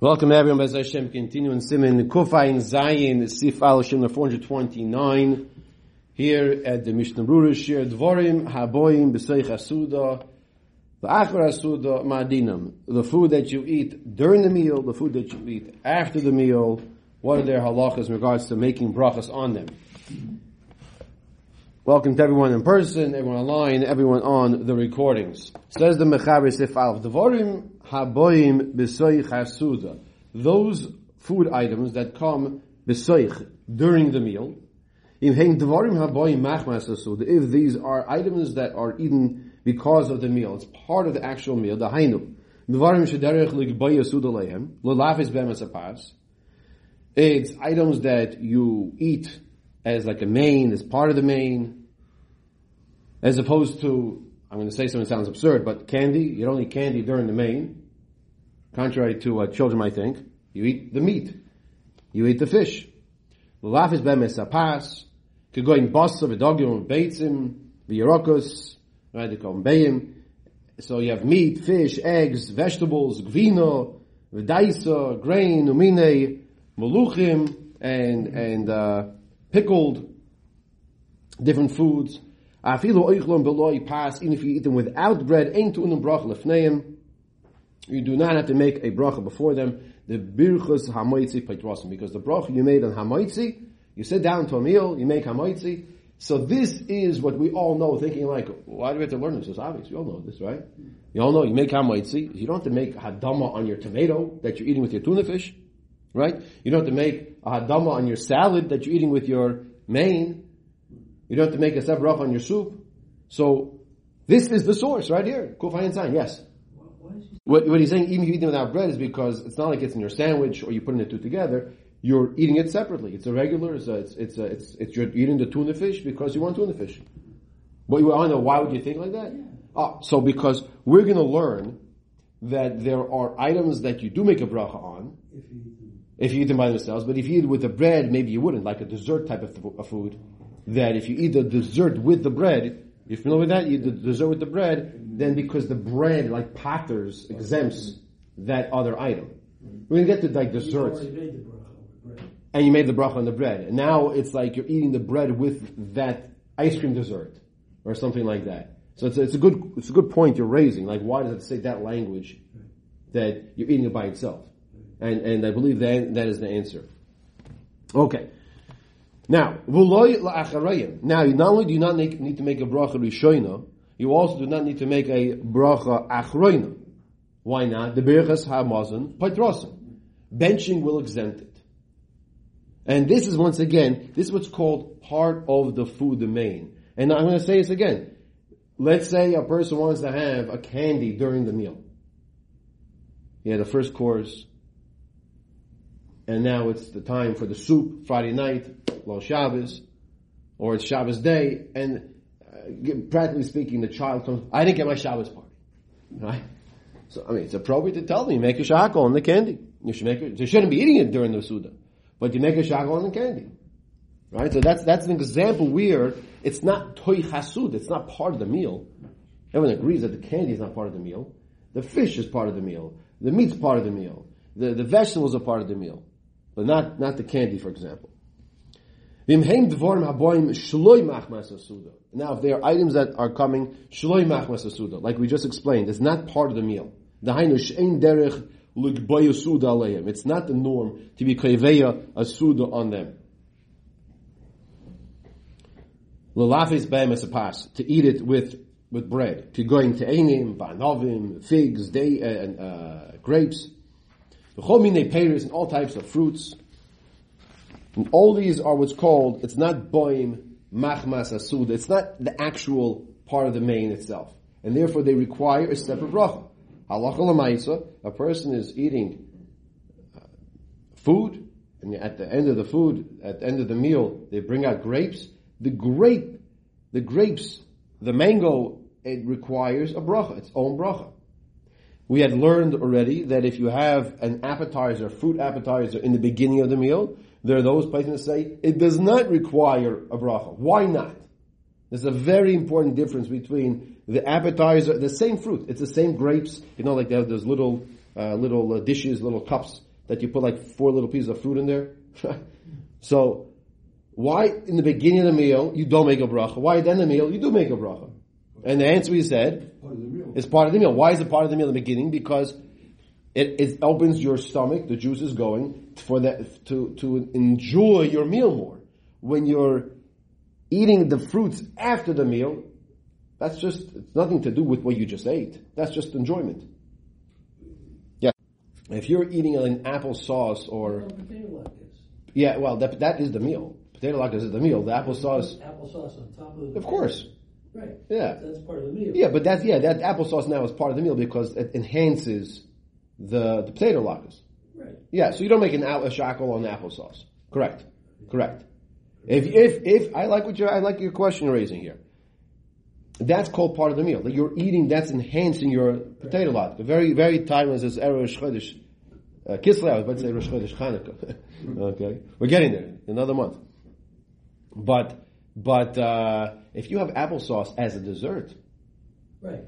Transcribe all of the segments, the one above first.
Welcome everyone, Bez Hashem, continuing Simin Kufayin Zayin, Sif Al Shimler 429, here at the Mishnah Berurah Shir Dvorim, Haboim, B'Seich Asuda, the V'Achar Asuda, Ma'adinam, the food that you eat during the meal, the food that you eat after the meal, what are their halachas in regards to making brachas on them? Welcome to everyone in person, everyone online, everyone on the recordings. Says the Mechaber Sif Al Dvorim, haboim b'soich hasuda. Those food items that come b'soich during the meal. If these are items that are eaten because of the meal, it's part of the actual meal, the hainu. It's items that you eat as like a main, as part of the main, as opposed to, I'm going to say something that sounds absurd, but candy, you don't eat candy during the main. Contrary to what children might think, you eat the meat. You eat the fish. Is bemes apas. Could go in basa v'dogim beitzim v'yerokos. Right, they call them beim. So you have meat, fish, eggs, vegetables, gvino, v'daisa, grain, umine, maluchim, and and uh, pickled different foods. Beloy pas. Even if you eat them without bread, ain't unum brach lefneim. You do not have to make a bracha before them. The birchus hamaitzi paitrosim, because the bracha you made on hamaitzi, you sit down to a meal, you make hamaitzi. So this is what we all know, thinking like, why do we have to learn this? It's obvious. You all know this, right? You all know you make hamaitzi. You don't have to make hadama on your tomato that you're eating with your tuna fish, right? You don't have to make a hadama on your salad that you're eating with your main. You don't have to make a sebrach on your soup. So this is the source right here. Kufayin sign, yes. What, what he's saying, even if you eat them without bread, is because it's not like it's in your sandwich or you're putting the two together. You're eating it separately. It's a regular. It's a, it's it's a, it's, it's you're eating the tuna fish because you want tuna fish. But you want to know why would you think like that? Yeah. Ah, so because we're going to learn that there are items that you do make a bracha on if you, if you eat them by themselves. But if you eat it with the bread, maybe you wouldn't, like a dessert type of food. That if you eat the dessert with the bread, you familiar with that? You eat the dessert with the bread, then because the bread, like patters, exempts that other item. We're gonna get to like desserts. And you made the bracha on the bread. And now it's like you're eating the bread with that ice cream dessert. Or something like that. So it's a, it's a good, it's a good point you're raising. Like why does it say that language that you're eating it by itself? And, and I believe that, that is the answer. Okay. Now, now, not only do you not need to make a bracha rishoina, you also do not need to make a bracha achroina. Why not? The berachas hamazon paitrosim. Benching will exempt it. And this is once again, this is what's called part of the food domain. And I'm going to say this again. Let's say a person wants to have a candy during the meal. He had the first course, and now it's the time for the soup, Friday night, Lo Shabbos, or it's Shabbos day, and uh, practically speaking, the child comes, I didn't get my Shabbos party. Right? So, I mean, it's appropriate to tell them, you make a shakal on the candy. You should make it, you shouldn't be eating it during the Suda. But you make a shakal on the candy. Right? So that's, that's an example where it's not toy chasud, it's not part of the meal. Everyone agrees that the candy is not part of the meal. The fish is part of the meal. The meat's part of the meal. The, the vegetables are part of the meal. But not, not the candy, for example. Now, if there are items that are coming, like we just explained, it's not part of the meal. It's not the norm to be kaiveya a suda on them. To eat it with, with bread. To go into enim, banovim, figs, day, and, uh, grapes. And all types of fruits. All these are what's called, it's not boim machmas asud, it's not the actual part of the main itself. And therefore they require a separate bracha. Halacha a person is eating uh, food, and at the end of the food, at the end of the meal, they bring out grapes. The grape, the grapes, the mango, it requires a bracha, its own bracha. We had learned already that if you have an appetizer, fruit appetizer in the beginning of the meal, there are those places that say it does not require a bracha. Why not? There's a very important difference between the appetizer, the same fruit. It's the same grapes. You know, like they have those little, uh, little uh, dishes, little cups that you put like four little pieces of fruit in there? so, why in the beginning of the meal you don't make a bracha? Why then the meal you do make a bracha? And the answer we said is part of the meal. Why is it part of the meal in the beginning? Because it, it opens your stomach, the juice is going for that to to enjoy your meal more. When you're eating the fruits after the meal, that's just it's nothing to do with what you just ate. That's just enjoyment. Yeah. If you're eating an apple sauce or yeah, well that that is the meal. Potato latkes is the meal. The apple sauce. Apple sauce on top of. The Of course. Right. Yeah. That's part of the meal. Yeah, but that's yeah that applesauce now is part of the meal because it enhances the the potato latkes. Yeah, so you don't make an a shackle on the applesauce. Correct. Correct. If if if I like what you I like your question you're raising here. That's called part of the meal. That you're eating, that's enhancing your potato latke. Very very timeless as Eresh Chodesh uh, Kislev. I was about to say Rosh Chodesh Chanukah. okay, we're getting there. Another month. But but uh, if you have applesauce as a dessert, Right.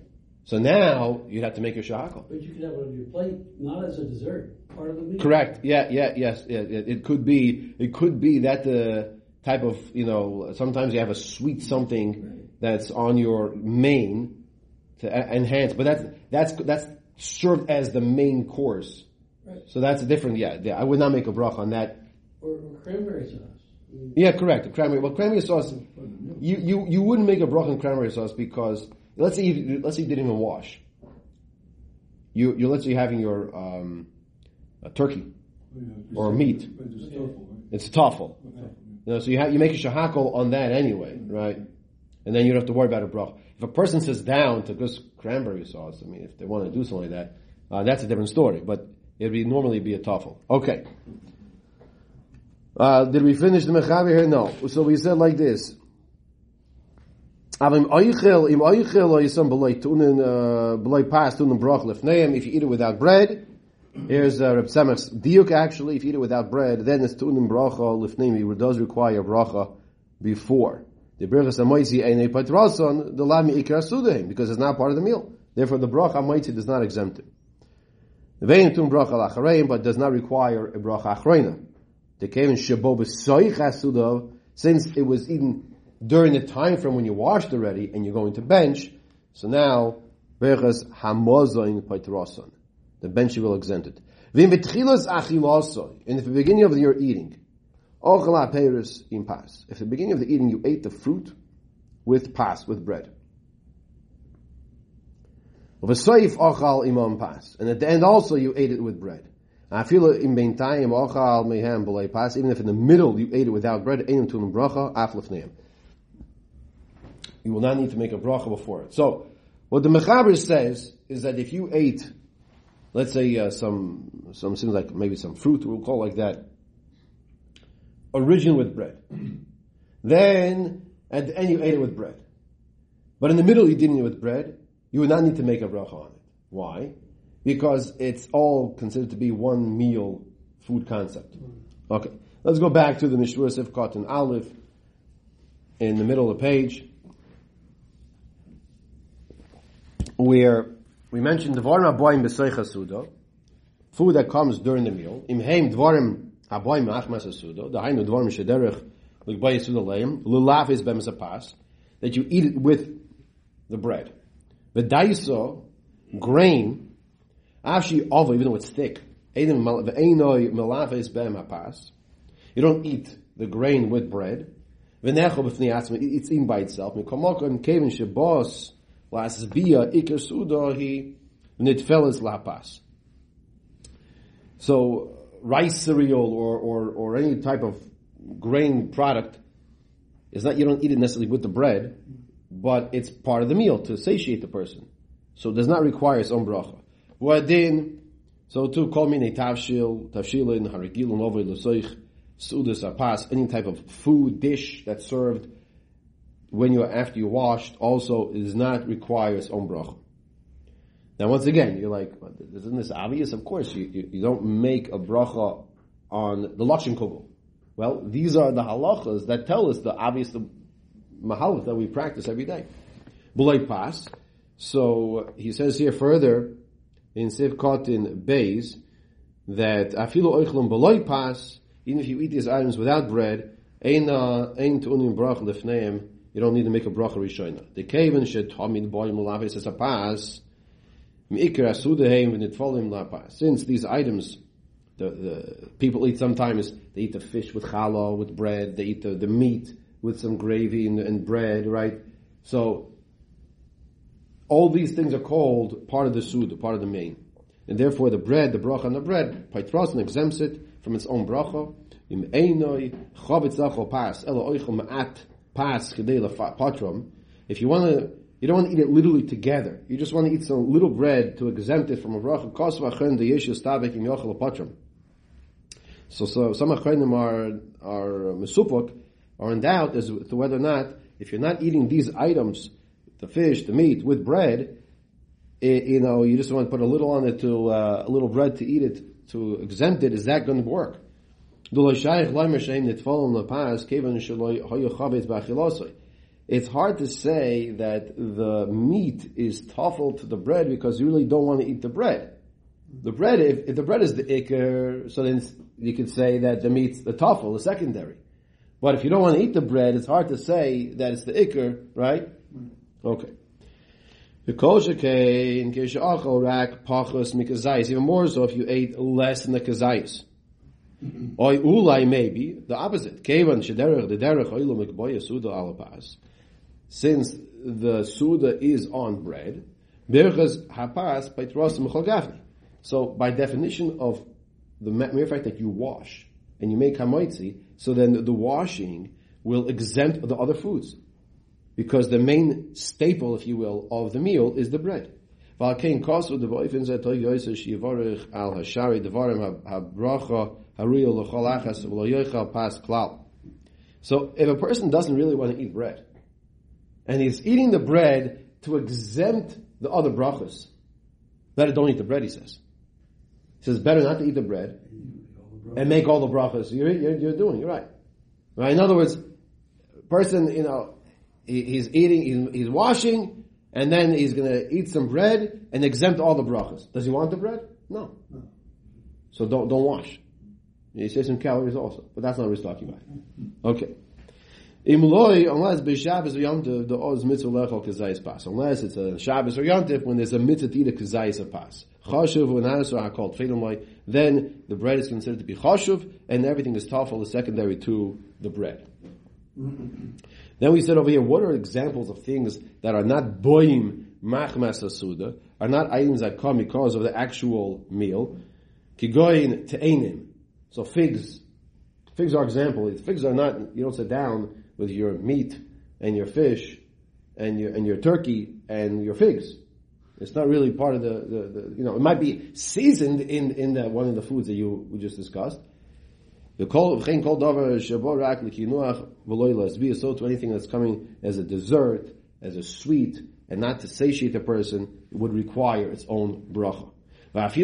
So now you'd have to make your shahakal. But you can have it on your plate, not as a dessert, part of the meal. Correct. Yeah. Yeah. Yes. Yeah, it, it could be. It could be that the type of you know. Sometimes you have a sweet something that's on your main to enhance, but that's that's that's served as the main course. Right. So that's different. Yeah. yeah I would not make a brach on that. Or, or cranberry sauce. Yeah. Correct. Cranberry. Well, cranberry sauce. You you you wouldn't make a brach on cranberry sauce because let's say you, let's say you didn't even wash. You you let's say you're having your um, a turkey or meat. It's a toffel. You know, so you you make a shahakol on that anyway, right? And then you don't have to worry about a brach. If a person sits down to just cranberry sauce, I mean, if they want to do something like that, uh, that's a different story. But it'd be normally be a toffel. Okay. Uh, did we finish the mechaber here? No. So we said like this. Lefneim, if you eat it without bread, here's uh, Reb Samach's diuk actually, if you eat it without bread, then it's tunen bracha lefneim, it does require bracha before. The brachas amoitzi eine patrason, the lami ikar sudahim, because it's not part of the meal. Therefore the bracha amoitzi does not exempt it. The vein tun bracha lachareim, but does not require a bracha achreina. The kevin shabo b'soich asudav, since it was eaten during the time frame when you washed already and you're going to bench, so now berachas hamozain paitrason. The bench will exempt it. Vim and if the beginning of your eating, ochel peiris in pas. If the beginning of the eating you ate the fruit with pas, with bread. And at the end also you ate it with bread. Even if in the middle you ate it without bread. You will not need to make a bracha before it. So, what the Mechaber says is that if you ate, let's say uh, some some things like maybe some fruit, we'll call it like that, origin with bread, then at the end you ate it with bread, but in the middle you didn't eat it with bread, you would not need to make a bracha on it. Why? Because it's all considered to be one meal food concept. Okay, let's go back to the Mishra Sifkot and Aleph in the middle of the page. Where we mentioned dvarim haboyim b'seicha suda, food that comes during the meal. Imheim dvarim haboyim achmas suda, dahainu dvarim shederech l'gbay suda leim, lulav is that you eat it with the bread. V'daiso, grain, actually ovo, even though it's thick, you don't eat the grain with bread. It's eaten by itself. Lasbia ikar sudahi nitfeles lapas. So rice cereal or, or, or any type of grain product is not you don't eat it necessarily with the bread, but it's part of the meal to satiate the person. So it does not require its own bracha. Wadin, so to call me tavshil, tavshilin, harigilun, over l'soich, sudas apas, any type of food dish that's served when you are after you washed also does not require its own bracha. Now, once again, you're like, isn't this obvious? Of course, you, you, you don't make a bracha on the lachim kugel. Well, these are the halachas that tell us the obvious the mahalach that we practice every day. Bulay pas. So he says here further in Sivkot in Beis that afilu oichlum beloy pas, even if you eat these items without bread, ein ein tunim brach lefneim, you don't need to make a bracha rishona. The kaven should tamid boy mulaves as a pas, mikra asudeheim v'nitfolim la pas. Since these items, the, the people eat sometimes, they eat the fish with challah, with bread, they eat the, the meat with some gravy and, and bread, right? So, all these things are called part of the suda, part of the main. And therefore the bread, the bracha on the bread, Paitrasan exempts it from its own bracha. Im einoi chavitz lachol pas, elo oichel ma'at pas chedei patrum. If you want to, you don't want to eat it literally together. You just want to eat some little bread to exempt it from a bracha. Kos v'achen de yeshu stabek im yochel patrum. So, so some achrenim are, are mesupok, are in doubt as to whether or not, if you're not eating these items, the fish, the meat, with bread, it, you know, you just want to put a little on it to, uh, a little bread to eat it, to exempt it, is that going to work? It's hard to say that the meat is toughl to the bread because you really don't want to eat the bread. The bread, if, if the bread is the ikr, so then you could say that the meat's the toughl, the secondary. But if you don't want to eat the bread, it's hard to say that it's the ikr, right? Okay. Even more so if you ate less than the kazayis. Mm-hmm. Oy ulai maybe the opposite. Kevan shederach the derech oilu mikboya suda alapas. Since the suda is on bread, berchas hapas by gafni. So by definition of the mere fact that you wash and you make hamaitzi, so then the washing will exempt the other foods because the main staple, if you will, of the meal is the bread. So if a person doesn't really want to eat bread, and he's eating the bread to exempt the other brachas, better don't eat the bread, he says. He says better not to eat the bread and make all the brachas. You're, you're, you're doing, you're right. right. In other words, person, you know, he's eating, he's, he's washing, and then he's going to eat some bread and exempt all the brachas. Does he want the bread? No. So don't don't wash. He says some calories also, but that's not what he's talking about. Okay. Imloi, unless b'Shabbos or Yom the oz mitzvah lechol kazayis pas. Unless it's a Shabbos or Yom when there's a mitzvah to eat a kazayis pas. Chashuv u'nanas are called fedomloi. Then the bread is considered to be chashuv, and everything is tafel is secondary to the bread. Then we said over here, what are examples of things that are not boim machmas asuda, are not items that come because of the actual meal? Kigoyin te'enim. So figs, figs are example. Figs are not, you don't sit down with your meat and your fish and your, and your turkey and your figs. It's not really part of the, the, the you know, it might be seasoned in, in the, one of the foods that you we just discussed. The call kol v'chein kol davar shaborak l'kinuach v'loy lasbi so to anything that's coming as a dessert, as a sweet, and not to satiate the person would require its own bracha. And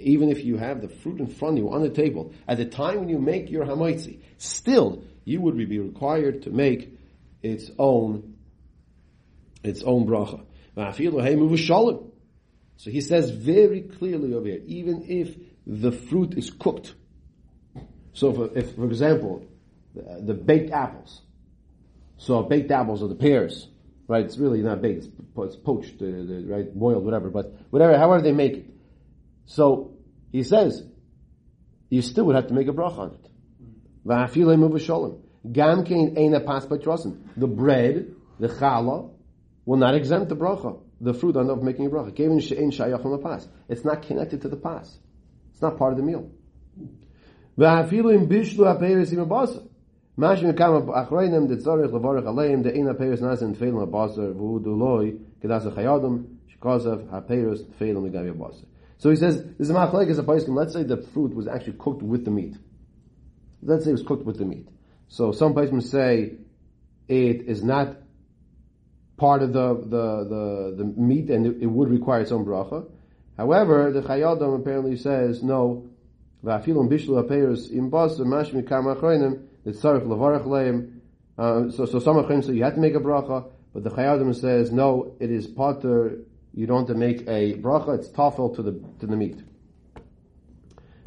even if you have the fruit in front of you on the table, at the time when you make your hamaitzi, still you would be required to make its own its own bracha. So he says very clearly over here, even if the fruit is cooked. So if, if for example, the, the, baked apples, so baked apples or the pears, right? It's really not baked; it's, it's poached, uh, the, right, boiled, whatever. But whatever, however they make it. So he says, you still would have to make a bracha on it. The bread, the challah, will not exempt the bracha, the fruit of making a bracha. It's not connected to the pas. It's not part of the meal. V'hafilu im bishlu im. Mashim aleim de'in shkozav. So he says, this is ma'achlek as a paiskim. Let's say the fruit was actually cooked with the meat. Let's say it was cooked with the meat. So some paiskim say it is not part of the, the, the, the meat and it, it would require its own bracha. However, the Chayadam apparently says no. Va'afilum bishlu apeiros im bas mashmi kam achroinim it's levarach leim. Uh, so, so some achroinim say you have to make a bracha, but the Chayadam says no. It is potter. you don't have to make a bracha, it's tafel to the, to the meat.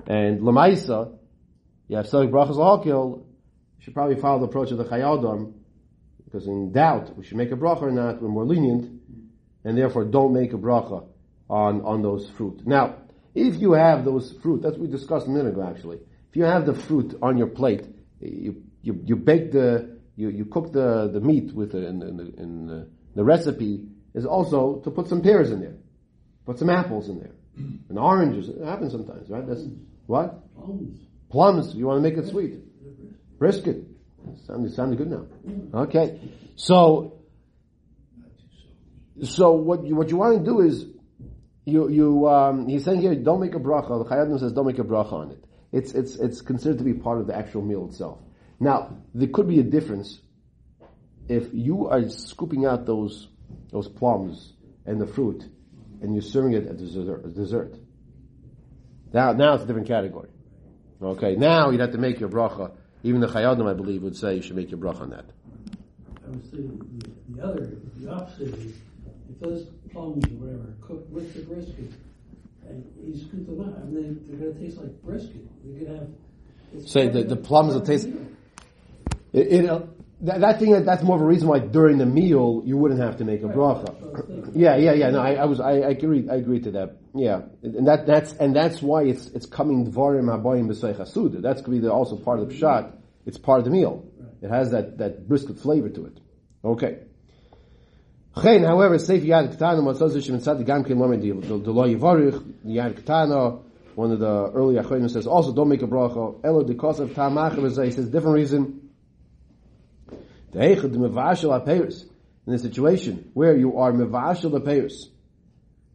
And lemaisa, you have selling brachas lahakil, you should probably follow the approach of the chayadam, because in doubt, we should make a bracha or not, we're more lenient, and therefore don't make a bracha on, on those fruit. Now, if you have those fruit, that's what we discussed a minute ago actually. If you have the fruit on your plate, you, you, you bake the, you, you cook the, the meat with the, in, in, in the, the recipe is also to put some pears in there. Put some apples in there. And oranges. It happens sometimes, right? That's, what? Plums. Plums. You want to make it sweet. Brisket. Sounded, sounded good now. Okay. So, so what you, what you want to do is, you, you, um, he's saying here, don't make a bracha. The Chayyim says don't make a bracha on it. It's, it's, it's considered to be part of the actual meal itself. Now, there could be a difference if you are scooping out those, those plums and the fruit and you're serving it as dessert. dessert. Now, now it's a different category. Okay, now you'd have to make your bracha. Even the Chayadim, I believe, would say you should make your bracha on that. I thinking the, the other, the opposite is if those plums or whatever cooked with the brisket and you scoop them out, I mean, they, they're going to taste like brisket. You could have. part the, the plums will taste. It, it, uh, that, that thing, that's more of a reason why during the meal you wouldn't have to make a Right, that's what I was bracha. Yeah, yeah, yeah. No, I, I was, I, I agree, I agree to that. Yeah, and that, that's, and that's why it's, it's coming dvarim habayim b'seich hasuda. That's going to be the, also part of the pshat. It's part of the meal. It has that, that brisket flavor to it. Okay. Chen, however, Seif Yad Ketana, Matzos Yishim Tzad Gam Ken Lomer Di Lo Yivarich, Yad Ketana, one of the early Achronim says, also don't make a bracha, Elo of Tamach, he says, different reason, the Mevashel HaPeiris, in a situation where you are Mevashel HaPeiris,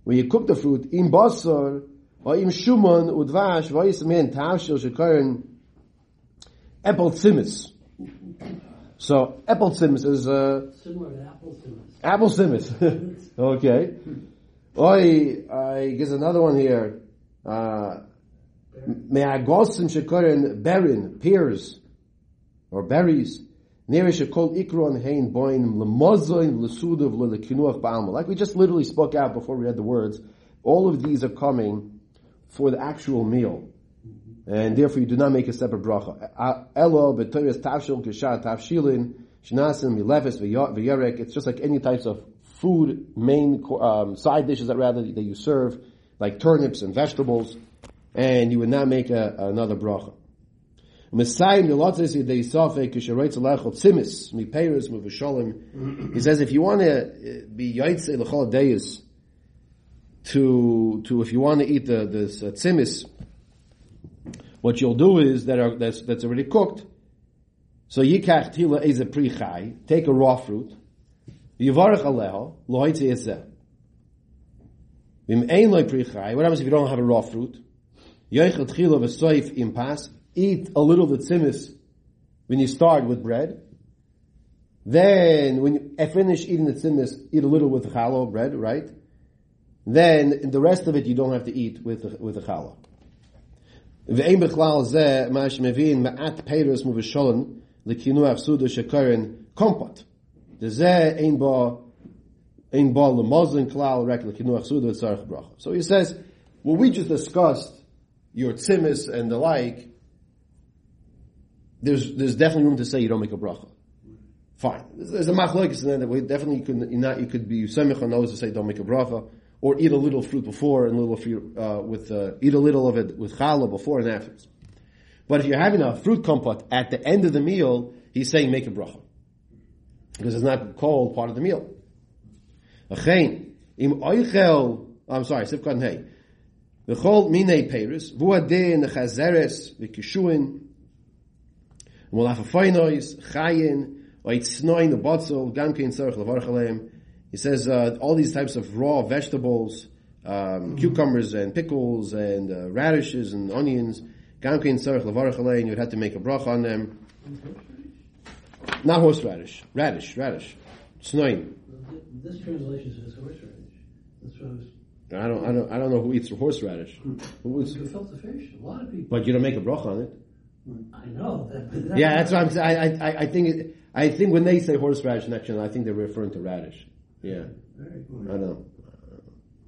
when you cook the fruit, im basar, or im shuman, udvash, vayismen, tavshel, shekarin, epel tzimis. So, epel tzimis is, uh, Similar to apple cinnamon. Apple Simmons. okay. Oi, I guess another one here. Uh, Me'agosim shekoren berin, pears, or berries. Nere shekol ikron hein boin lemozoin lesudav lekinuach ba'alma. Like we just literally spoke out before we read the words. All of these are coming for the actual meal. And therefore you do not make a separate bracha. Uh, Elo, betoyas tavshil, kishat, tavshilin, shnasim, milefes, v'yarek. It's just like any types of food, main, um, side dishes that rather that you serve, like turnips and vegetables, and you would not make a, another bracha. He says if you want to be Yaitze Deis to to if you want to eat the uh, tzimis, what you'll do is that are that's that's already cooked. So yikach tila is a prichai. Take a raw fruit. Yivarach aleho loitze yitzeh. Vim ein loy prichai. What happens if you don't have a raw fruit? Yoichet tchila v'soif impas. Eat a little the tzimis when you start with bread. Then, when you eh, finish eating the tzimis, eat a little with the challah bread, right? Then, the rest of it you don't have to eat with the, with the challah. ואין בכלל זה מה שמבין מעט פירוס מבשולן לקינוח סודה שקרן קומפוט. וזה אין בו אין בו למוזן כלל רק לקינוח סודה וצריך ברכה. So he says, what we just discussed, your tzimis and the like, there's, there's definitely room to say you don't make a bracha. Fine. There's, there's a machlokes in there that we definitely you could you not you could be semich on those to say don't make a bracha, or eat a little fruit before and little fruit uh, with uh, eat a little of it with challah before and after. But if you're having a fruit compote at the end of the meal, he's saying make a bracha because it's not called part of the meal. Im oichel. I'm sorry, sifkan hey. V'chol minei peris vuadin chazeres v'kishuin We'll have a finois, chayin, oitznoin, the botzel, gamkein tzarech levarch aleim. He says uh, all these types of raw vegetables, um, cucumbers and pickles and uh, radishes and onions, gamkein tzarech levarch aleim. You'd have to make a bracha on them. Not horseradish, radish, radish, snoin. This translation says horseradish. That's what I was. I don't, I don't, I don't know who eats horseradish. Who eats, Gefilte fish. A lot of people. but you don't make a bracha on it. I know that. That Yeah, that's what I'm saying. I, I, I think, it, I think when they say horseradish next, I think they're referring to radish. Yeah. Very I good. don't know.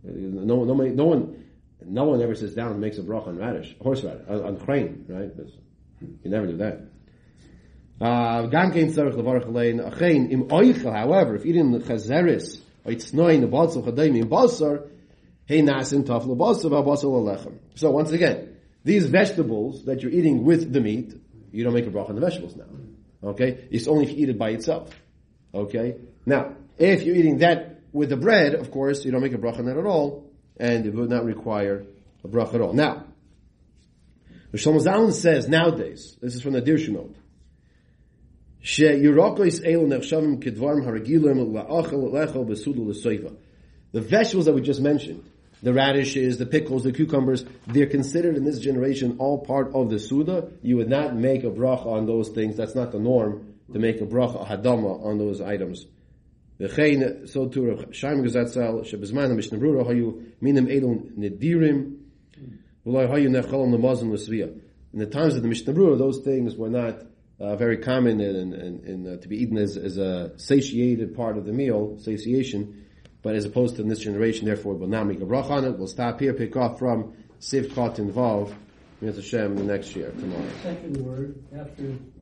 No, no, no one, no one ever sits down and makes a bracha on radish, horseradish, on, on crane, right? You never do that. Uh, Gam kein tzarech levarach alein achein im oichel. However, if eating the chazeris or it's noin the batzal chadayim in basar, hey nasin taf lebasar v'abasar lechem. So once again, these vegetables that you're eating with the meat, you don't make a bracha on the vegetables now. Okay, it's only if you eat it by itself. Okay, now if you're eating that with the bread, of course, you don't make a bracha on that at all, and it would not require a bracha at all. Now, Shlomo Zalman says nowadays, this is from the Dirshu note, the vegetables that we just mentioned, the radishes, the pickles, the cucumbers, they're considered in this generation all part of the Suda. You would not make a bracha on those things. That's not the norm to make a bracha, a hadama on those items. Shaim Gazatzal, Shebizman, Mishnah Brura, Hayu, Minim Elon Nidirim, V'loi Hayu Nechalam Lamazim L'Sviyah. In the times of the Mishnah Brura, those things were not uh, very common and, and, and uh, to be eaten as, as a satiated part of the meal, satiation. But as opposed to this generation, therefore, we'll now make a bracha on it. We'll stop here, pick off from Siv Kot involved. Hashem the next year, tomorrow. Second word after